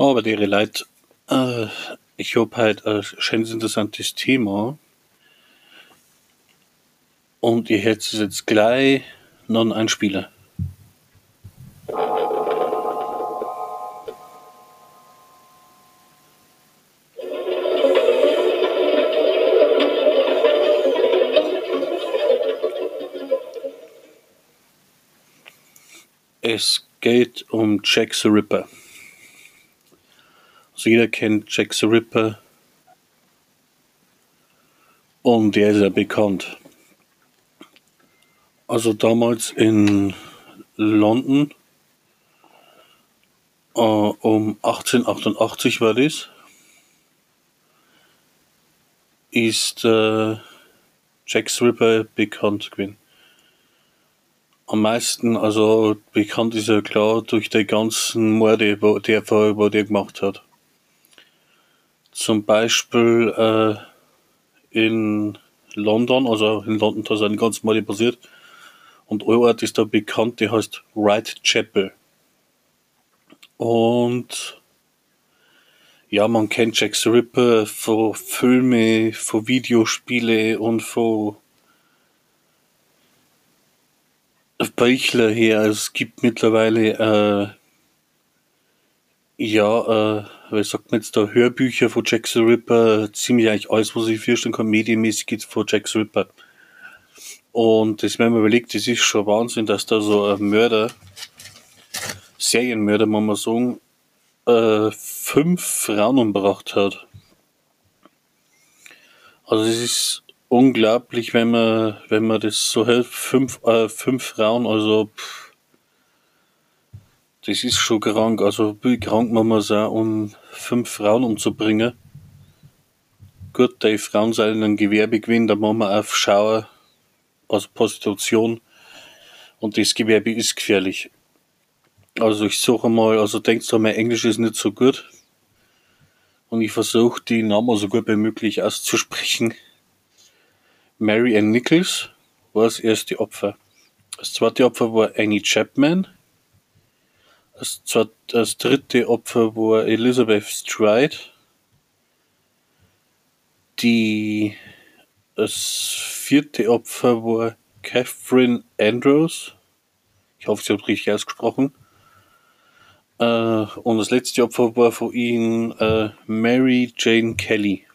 Aber die Leute, äh, ich hab halt ein schönes interessantes Thema. Und ich hätte es jetzt gleich noch einspielen. Es geht um Jack the Ripper. Jeder kennt Jack the Ripper und der ist ja bekannt. Also damals in London äh, um 1888 war das, ist äh, Jack the Ripper bekannt gewesen am meisten, also bekannt ist er klar durch die ganzen Morde, der, wo der gemacht hat. Zum Beispiel äh, in London, also in London da sind ganz Morde passiert. Und ein Ort ist da bekannt, der heißt Whitechapel. Und ja, man kennt Jack the Ripper von Filmen, von Videospiele und von Beichler her. Es gibt mittlerweile, äh, ja, äh, wie sagt man jetzt da, Hörbücher von Jack the Ripper, ziemlich eigentlich alles, was ich vorstellen kann, medienmäßig gibt von Jack the Ripper. Und das, wenn man überlegt, das ist schon Wahnsinn, dass da so ein Mörder, Serienmörder, muss man sagen, äh, fünf Frauen umgebracht hat. Also es ist unglaublich, wenn man, wenn man das so hält. Fünf, äh, fünf Frauen, also pff, das ist schon krank. Also wie krank man muss auch, um fünf Frauen umzubringen. Gut, die Frauen sind in einem Gewerbe gewesen, da machen wir auf Schauer, also Prostitution. Und das Gewerbe ist gefährlich. Also ich suche mal, also denkst du, mein Englisch ist nicht so gut. Und ich versuche die Namen so gut wie möglich auszusprechen. Mary Ann Nichols war das erste Opfer. Das zweite Opfer war Annie Chapman. Das, zweite, das dritte Opfer war Elizabeth Stride. Die, das vierte Opfer war Catherine Andrews. Ich hoffe, sie hat richtig ausgesprochen. Äh, und das letzte Opfer war von ihnen äh, Mary Jane Kelly.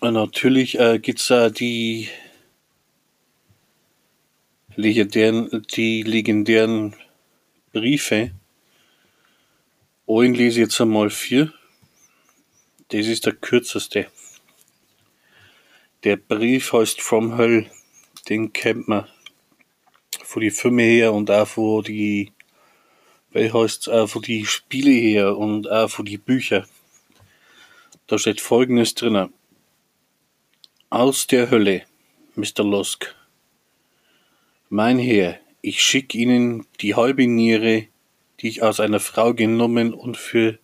Natürlich äh, gibt es äh, die legendären, die legendären Briefe. Einen lese jetzt einmal vier. Das ist der kürzeste. Der Brief heißt From Hell. Den kennt man von die Filme her und auch von die, weil heißt auch von die Spiele her und auch von die Bücher. Da steht folgendes drinnen. Aus der Hölle, Mr. Lusk. Mein Herr, ich schicke Ihnen die halbe Niere, die ich aus einer Frau genommen und für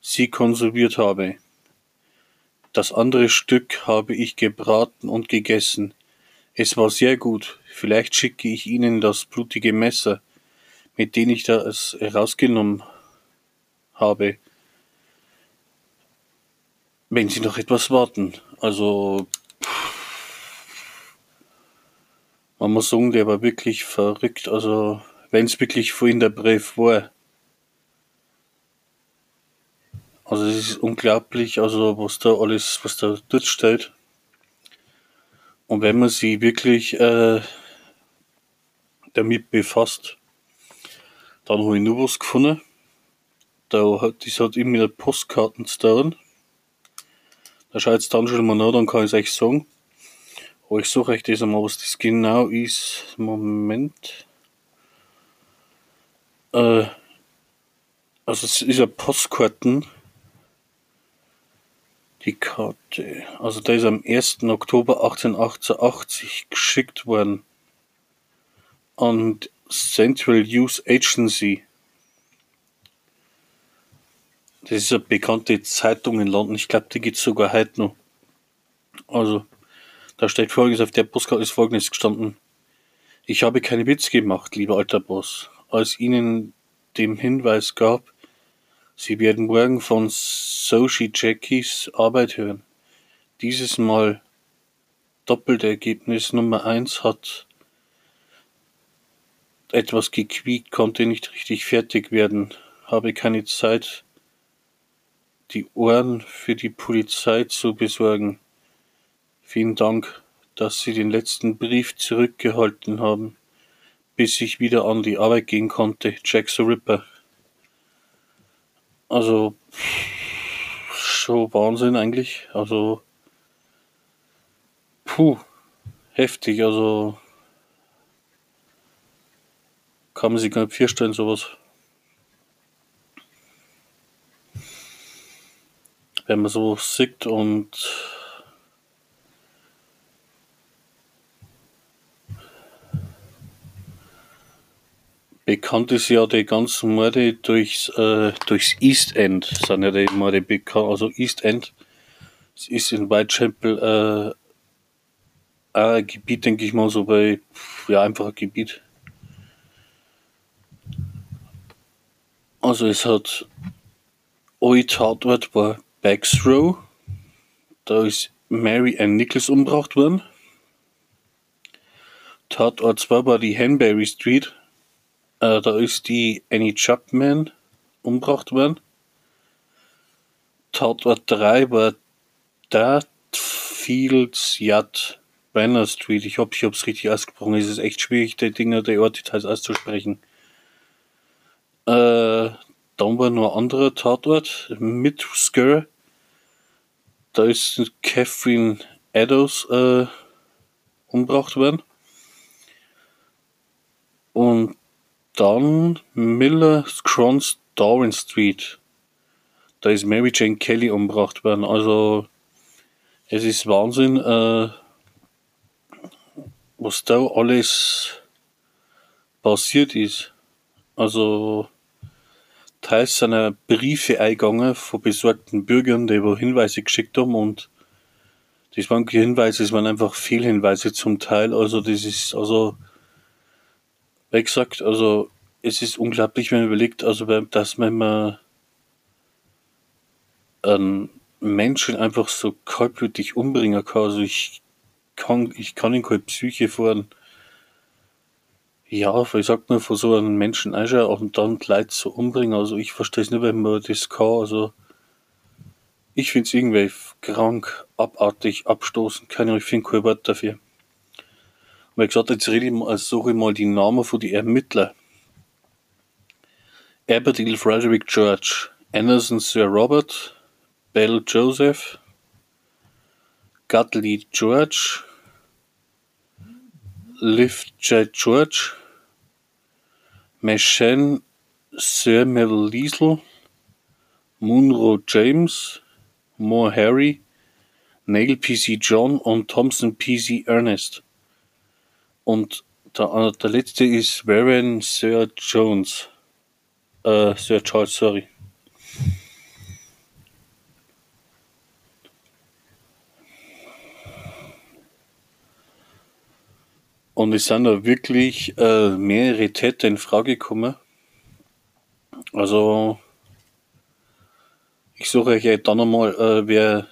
Sie konserviert habe. Das andere Stück habe ich gebraten und gegessen. Es war sehr gut. Vielleicht schicke ich Ihnen das blutige Messer, mit dem ich das herausgenommen habe. Wenn Sie noch etwas warten. Also man muss sagen, der war wirklich verrückt. Also, wenn es wirklich vorhin der Brief war. Also, es ist unglaublich, also, was da alles, was da dort steht. Und wenn man sich wirklich äh, damit befasst, dann habe ich nur was gefunden. Da hat, das hat immer Postkarten zu tun. Da schaut es dann schon mal nach, dann kann ich es euch sagen. Oh, ich suche euch das einmal, was das genau ist. Moment. Äh, also es ist ja Postkarten. Die Karte. Also der ist am 1. Oktober 1888 geschickt worden. An Central Youth Agency. Das ist eine bekannte Zeitung in London. Ich glaube, die gibt es sogar heute noch. Also da steht folgendes, auf der Postkarte ist folgendes gestanden. Ich habe keine Witz gemacht, lieber alter Boss. Als Ihnen dem Hinweis gab, Sie werden morgen von Soshi Jackies Arbeit hören. Dieses Mal doppelte Ergebnis Nummer eins hat etwas gequiekt, konnte nicht richtig fertig werden, habe keine Zeit, die Ohren für die Polizei zu besorgen. Vielen Dank, dass Sie den letzten Brief zurückgehalten haben, bis ich wieder an die Arbeit gehen konnte. Jack the Ripper. Also, schon Wahnsinn eigentlich. Also, puh, heftig. Also, kann man sich gar nicht vorstellen, sowas. Wenn man so sieht und bekannt ist ja die ganzen Morde durchs, äh, durchs East End, sind ja die Morde bekannt. Also East End, es ist in Whitechapel äh, ein Gebiet, denke ich mal, so bei, ja, einfach ein Gebiet. Also es hat ein Tatort war Backsrow. Da ist Mary Ann Nichols umgebracht worden. Tatort 2 war die Hanbury Street. Äh, da ist die Annie Chapman umgebracht worden. Tatort 3 war Dartfields Yacht Banner Street. Ich hoffe, ich habe es richtig ausgesprochen. Es ist echt schwierig, die Dinger, die Orte auszusprechen. Äh, dann war noch ein anderer Tatort, mit Scare. Da ist Catherine Eddowes äh, umgebracht worden. Und dann Miller Scrons Darwin Street. Da ist Mary Jane Kelly umgebracht worden. Also es ist Wahnsinn, äh, was da alles passiert ist. Also teils sind Briefe eingegangen von besorgten Bürgern, die wo Hinweise geschickt haben und das waren keine Hinweise, es waren einfach Fehlhinweise zum Teil. Also das ist, also, wie gesagt, also es ist unglaublich, wenn man überlegt, also dass man mal einen Menschen einfach so kaltblütig umbringen kann. Also ich kann, ich kann in keine Psyche fahren ja, ich sag mal, von so einem Menschen anschauen und dann Leute so umbringen. Also ich verstehe es nicht, wenn man das kann. Also ich finde es irgendwie krank, abartig, abstoßend. Keine ich finde kein Wort dafür. Wie gesagt, jetzt rede ich mal, suche ich mal die Namen von den Ermittlern. Aberdeen Frederick George, Anderson Sir Robert, Bell Joseph, Gutley George, Liv J. George, Machen Sir Melville Liesl, Munro James, Moore Harry, Neil P.C. John und Thompson P.C. Ernest. Und der, äh, der letzte ist Warren Sir Jones. Äh, Sir Charles, sorry. Und es sind da wirklich äh, mehrere Täter in Frage gekommen. Also, ich suche euch dann einmal, äh, wer,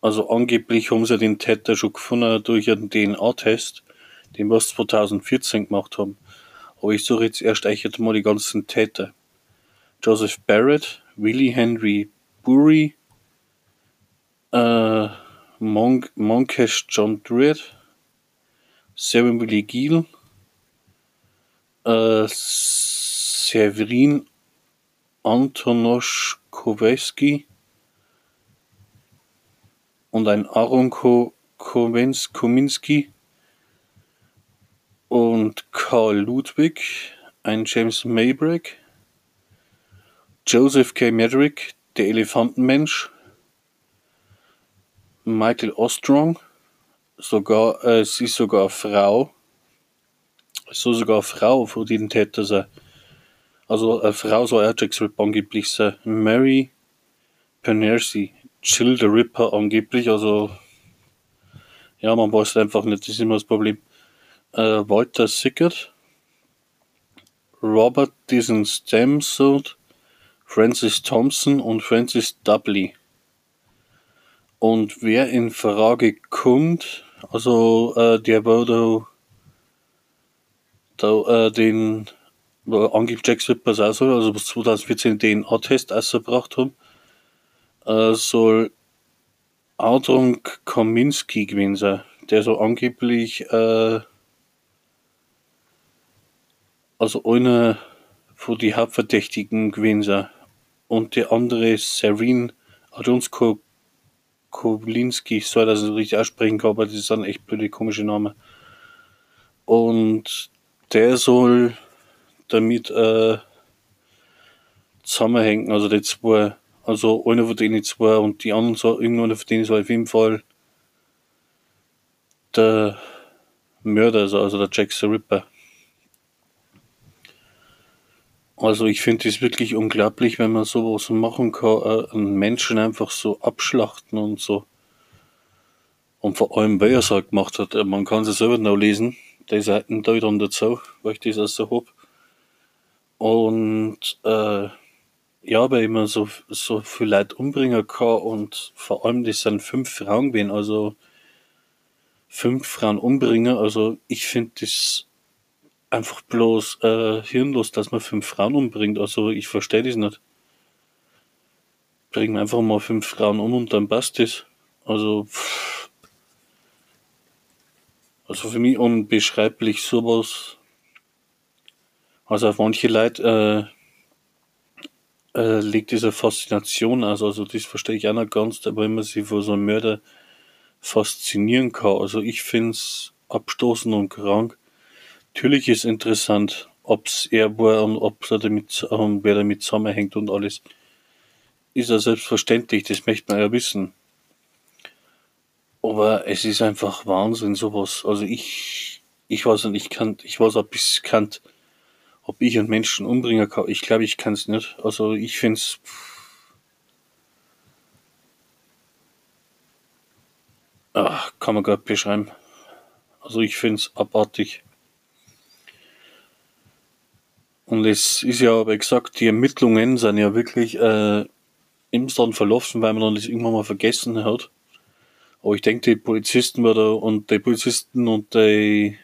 also angeblich haben sie den Täter schon gefunden durch einen DNA-Test, den wir 2014 gemacht haben. Aber ich suche jetzt erst euch mal die ganzen Täter. Joseph Barrett, Willie Henry Burry, äh, Monk, Monkesh John Druid, Seven Willy Giel, äh, Severin Antonoschkowski und ein Aaron Kominski und Karl Ludwig, ein James Maybrick, Joseph K. Medrick, der Elefantenmensch, Michael Ostrong, sogar, äh, sie ist sogar Frau. So sogar Frau von den Täter sein. Also eine Frau soll Ripper angeblich sein. Mary Penersi, Chill the Ripper angeblich, also ja, man weiß einfach nicht, das ist immer das Problem. Äh, Walter Sickert, Robert Diesen Stamsod, Francis Thompson und Francis Dudley. Und wer in Frage kommt, also äh, der wurde da, äh, den angeblich Jack Slippers auch so, also bis 2014 den A-Test ausgebracht haben, äh, soll Adron Kaminski gewesen sein, der so angeblich äh, also einer von die Hauptverdächtigen gewesen sein. Und der andere Serene Adonsko Kowlinski, soll das richtig aussprechen kann, aber das ist ein echt blöde, komische Name. Und der soll damit äh, zusammenhängen, also die zwei, also einer von denen zwei und die anderen so, irgendeiner von denen soll auf jeden Fall der Mörder, also der Jack the Ripper. Also ich finde es wirklich unglaublich, wenn man sowas machen kann, äh, einen Menschen einfach so abschlachten und so. Und vor allem, weil er es halt gemacht hat, äh, man kann es selber noch lesen, die Seiten da dann dazu, weil ich das auch so hab. Und äh, ja, weil man so, so viel Leute umbringen kann und vor allem das sind fünf Frauen gewesen, also fünf Frauen umbringen, also ich finde das einfach bloß äh, hirnlos, dass man fünf Frauen umbringt. Also ich verstehe das nicht. Bringen einfach mal fünf Frauen um und dann passt das. Also, pff. also für mich unbeschreiblich sowas. Also auf manche Leute äh, äh, liegt diese Faszination aus. Also das verstehe ich auch nicht ganz, aber man sich vor so einem Mörder faszinieren kann. Also ich finde es abstoßend und krank Natürlich ist interessant, ob's er war und ob er damit, ähm, wer damit zusammenhängt und alles. Ist ja selbstverständlich, das möchte man ja wissen. Aber es ist einfach Wahnsinn, sowas. Also ich, ich weiß nicht, ich kann, ich weiß ob ich kann, ob ich einen Menschen umbringen kann. Ich glaube, ich kann es nicht. Also ich finde es, kann man gar nicht beschreiben. Also ich finde es abartig. Und es ist ja, wie gesagt, die Ermittlungen sind ja wirklich äh, im Stand verlaufen, weil man dann das irgendwann mal vergessen hat. Aber ich denke, die Polizisten war da und die Polizisten und die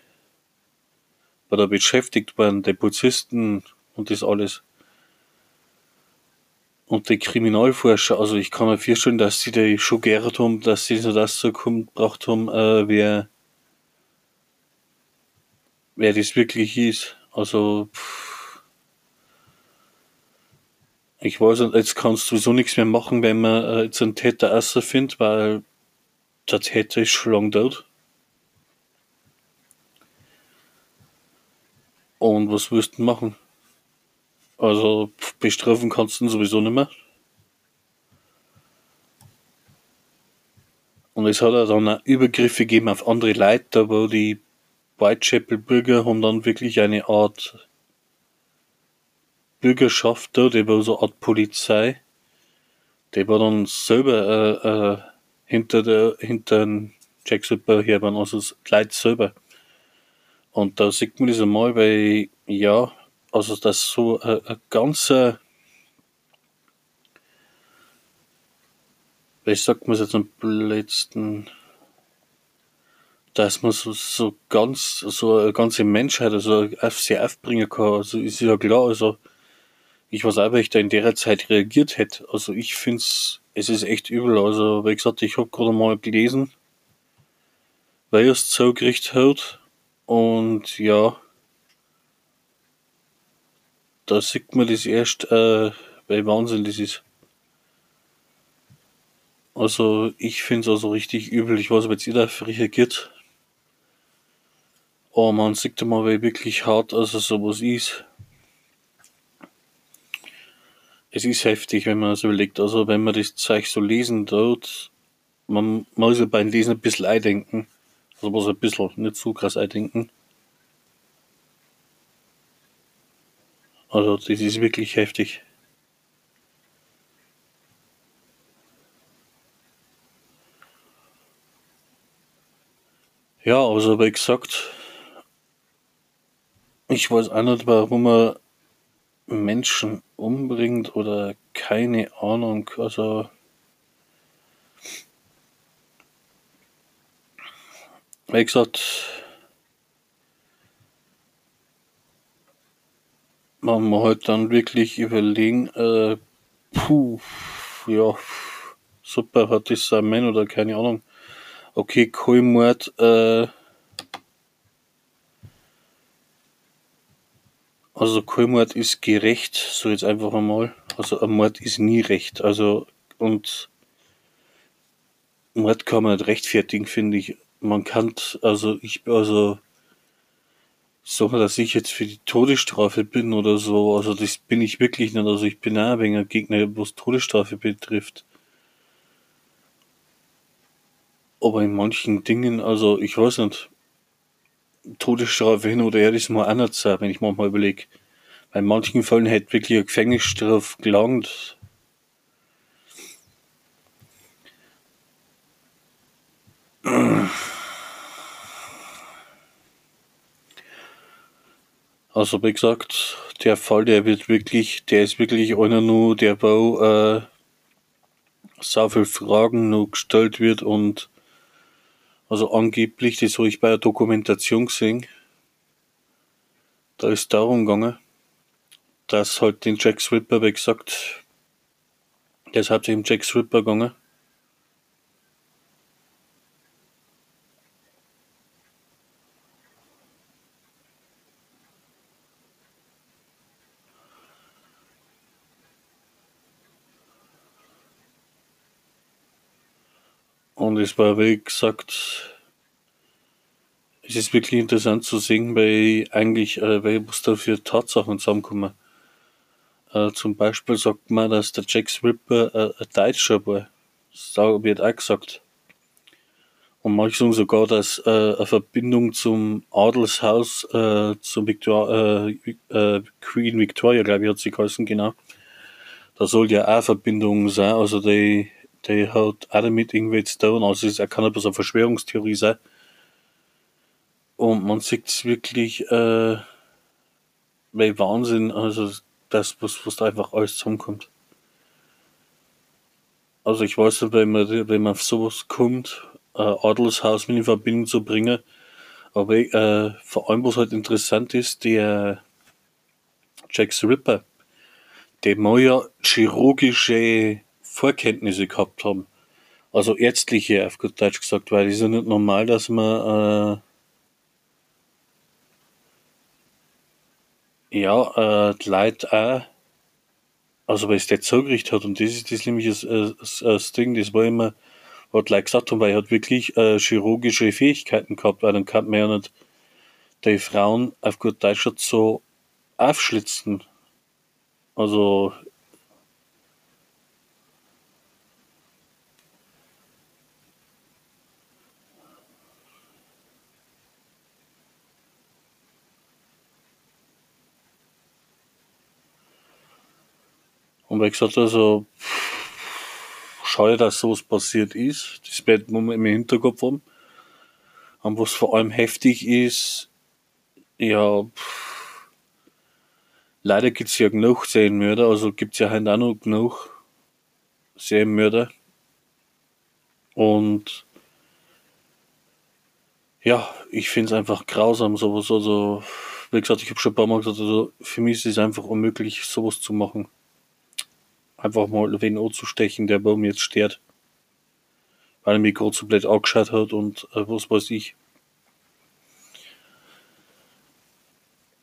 war da beschäftigt waren, die Polizisten und das alles. Und die Kriminalforscher, also ich kann mir vorstellen, dass sie da schon gehört haben, dass sie so das so gebracht haben, äh, wer, wer das wirklich ist. Also, pff, ich weiß jetzt kannst du sowieso nichts mehr machen, wenn man äh, jetzt einen Täter außer findet, weil der Täter ist schon lange tot. Und was wirst du machen? Also bestrafen kannst du ihn sowieso nicht mehr. Und es hat dann auch Übergriffe gegeben auf andere Leute, wo die Whitechapel-Bürger haben dann wirklich eine Art Bürgerschaft da, die war so eine Art Polizei, die war dann selber äh, äh, hinter der hinter den Jack Super her waren, also das Leute selber. Und da sieht man das einmal, weil ja, also das so ein, ein ganzer wie sagt man es jetzt am letzten, dass man so, so ganz, so eine ganze Menschheit also auf sie aufbringen kann. Also ist ja klar, also ich weiß auch, wie ich da in der Zeit reagiert hätte. Also ich finde es, es ist echt übel. Also wie gesagt, ich habe gerade mal gelesen, weil er es zugerichtet hat. Und ja, da sieht man das erst, äh, weil Wahnsinn das ist. Also ich finde es also richtig übel. Ich weiß, ob jetzt jeder reagiert. Aber man sieht mal, wie wirklich hart also sowas ist es ist heftig, wenn man das überlegt. Also wenn man das Zeug so lesen tut, man muss ja beim Lesen ein bisschen eindenken. Also muss ein bisschen, nicht zu krass eindenken. Also das ist wirklich heftig. Ja, also wie gesagt, ich weiß auch nicht, warum er Menschen umbringt oder keine Ahnung, also wie gesagt, man muss halt dann wirklich überlegen, äh, puh, ja, super, hat das ein Mann oder keine Ahnung. Okay, Kohlmord, äh, also Kohlmord ist gerecht, so jetzt einfach einmal. Also ein Mord ist nie recht. Also, und Mord kann man nicht rechtfertigen, finde ich. Man kann, also ich, also, so, dass ich jetzt für die Todesstrafe bin oder so, also das bin ich wirklich nicht. Also ich bin auch ein wenig ein Gegner, was Todesstrafe betrifft. Aber in manchen Dingen, also ich weiß nicht, Todesstrafe hin oder her, auch nicht sein, wenn ich manchmal überlege. Bei manchen Fällen hätte wirklich eine Gefängnisstrafe gelangt. Also wie gesagt, der Fall, der wird wirklich, der ist wirklich einer nur, der wo äh, so viele Fragen noch gestellt wird und also angeblich, das habe ich bei der Dokumentation gesehen, da ist darum gegangen, dass halt den Jack Swipper, wie gesagt, der ist hauptsächlich Jack Swipper gegangen. Es war, wie gesagt, es ist wirklich interessant zu sehen, weil eigentlich, äh, weil was da für Tatsachen zusammenkommen. Äh, zum Beispiel sagt man, dass der Jack Ripper äh, ein Deutscher war. Das wird auch gesagt. Und manche sagen sogar, dass äh, eine Verbindung zum Adelshaus, äh, zum Victor, äh, äh, Queen Victoria, glaube ich, hat sie geheißen, genau. Da soll ja auch Verbindung sein. Also die der hat auch damit irgendwie zu tun. Also es kann ein bisschen eine Verschwörungstheorie sein. Und man sieht es wirklich, äh, weil Wahnsinn, also das, was, was da einfach alles zusammenkommt. Also ich weiß nicht, wenn man, wenn man auf sowas kommt, äh, Adelshaus mit in Verbindung zu bringen, aber äh, vor allem, was halt interessant ist, der Jack the Ripper, der ja chirurgische Vorkenntnisse gehabt haben. Also ärztliche, auf gut Deutsch gesagt, weil es ist ja nicht normal, dass man äh, ja, äh, die Leute auch, also weil es der zugerichtet hat, und das ist das nämlich das, das, das Ding, das war immer, was Leute gesagt haben, weil er hat wirklich äh, chirurgische Fähigkeiten gehabt, weil dann kann man ja nicht die Frauen auf gut Deutsch so aufschlitzen. Also Und wie gesagt, also, schade, dass sowas passiert ist. Das wird man im Hinterkopf haben. Und was vor allem heftig ist, ja, leider gibt's ja genug Serienmörder, also gibt's ja heute auch noch genug Serienmörder. Und ja, ich find's einfach grausam, sowas. Also, wie gesagt, ich habe schon ein paar Mal gesagt, also für mich ist es einfach unmöglich, sowas zu machen einfach mal wen anzustechen, der bei mir jetzt stört. Weil er mich gerade so blöd angeschaut hat und äh, was weiß ich.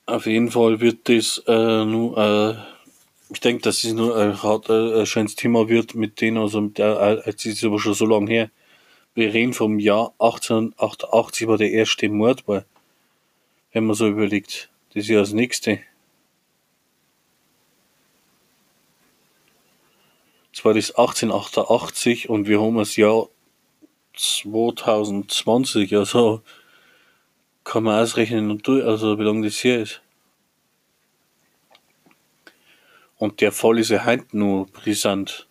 Auf jeden Fall wird das äh, nur, äh, ich denke, dass es nur ein, äh, ein schönes Thema wird mit denen, also mit der, äh, jetzt ist es aber schon so lange her. Wir reden vom Jahr 1888 war der erste Mord war. Wenn man so überlegt. Das ist ja das nächste. Zwar ist 1888 und wir haben das Jahr 2020, also kann man ausrechnen und durch, also wie lange das hier ist. Und der Fall ist ja heute nur brisant.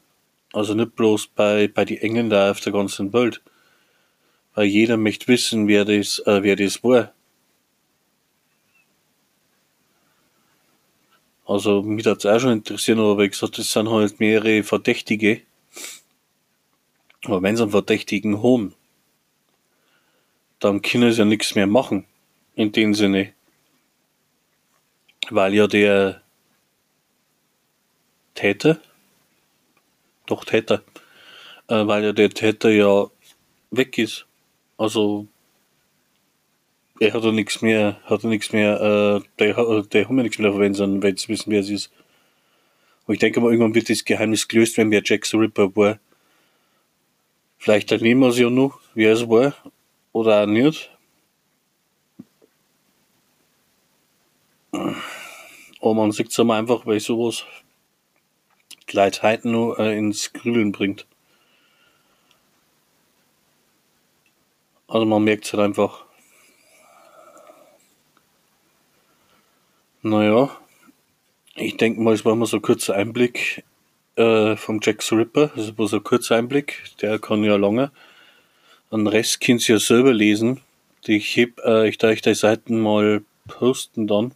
Also nicht bloß bei, bei die Engländer auf der ganzen Welt. Weil jeder möchte wissen, wer das, äh, wer das war. Also, mich hat's auch schon interessieren, aber wie gesagt, das sind halt mehrere Verdächtige. Aber wenn sie einen Verdächtigen haben, dann können sie ja nichts mehr machen. In dem Sinne. Weil ja der Täter, doch Täter, äh, weil ja der Täter ja weg ist. Also er hat ja nichts mehr, hat ja nichts mehr, äh, der, der haben ja nichts mehr verwendet, wenn sie wissen, wer es ist. Und ich denke mal, irgendwann wird das Geheimnis gelöst, wenn wer Jack the Ripper war. Vielleicht ernehmen wir es ja noch, wer es war, oder auch nicht. Aber man sieht es einfach, weil sowas die Leute heute noch äh, ins Grübeln bringt. Also man merkt es halt einfach. Naja, ich denke mal, es war mal so ein kurzer Einblick äh, vom Jack the Ripper. Das ist bloß ein kurzer Einblick, der kann ja lange. Den Rest könnt ihr ja selber lesen. Ich heb, äh, ich darf die Seiten mal posten dann.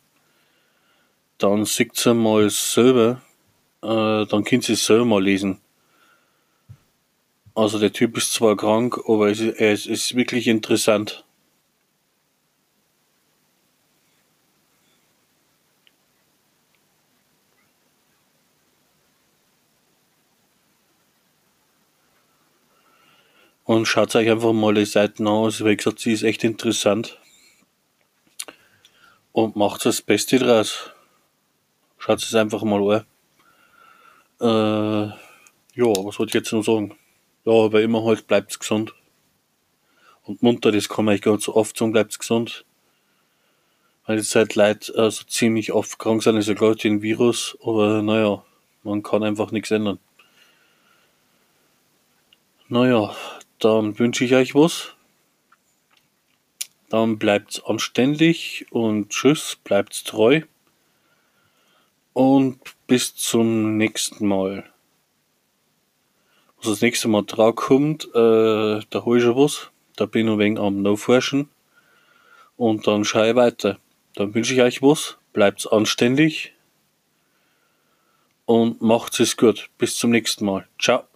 Dann seht ihr mal selber, äh, dann könnt ihr es selber mal lesen. Also der Typ ist zwar krank, aber es es ist wirklich interessant. Und schaut euch einfach mal die Seiten an. Also wie gesagt, sie ist echt interessant. Und macht das Beste draus. Schaut es einfach mal an. Äh, ja, was wollte ich jetzt noch sagen? Ja, aber immer halt, bleibt gesund. Und munter, das kann man eigentlich ganz so oft sagen, bleibt gesund. Weil die Zeit Leute äh, so ziemlich oft krank sind, ist ja klar, den Virus, aber naja, man kann einfach nichts ändern. Naja, dann wünsche ich euch was. Dann bleibt's anständig und tschüss, bleibt's treu. Und bis zum nächsten Mal. Was das nächste Mal drauf kommt, äh, da hol ich schon was. Da bin ich ein wenig am No-Forschen. Und dann schaue ich weiter. Dann wünsche ich euch was. Bleibt's anständig. Und macht's es gut. Bis zum nächsten Mal. Ciao.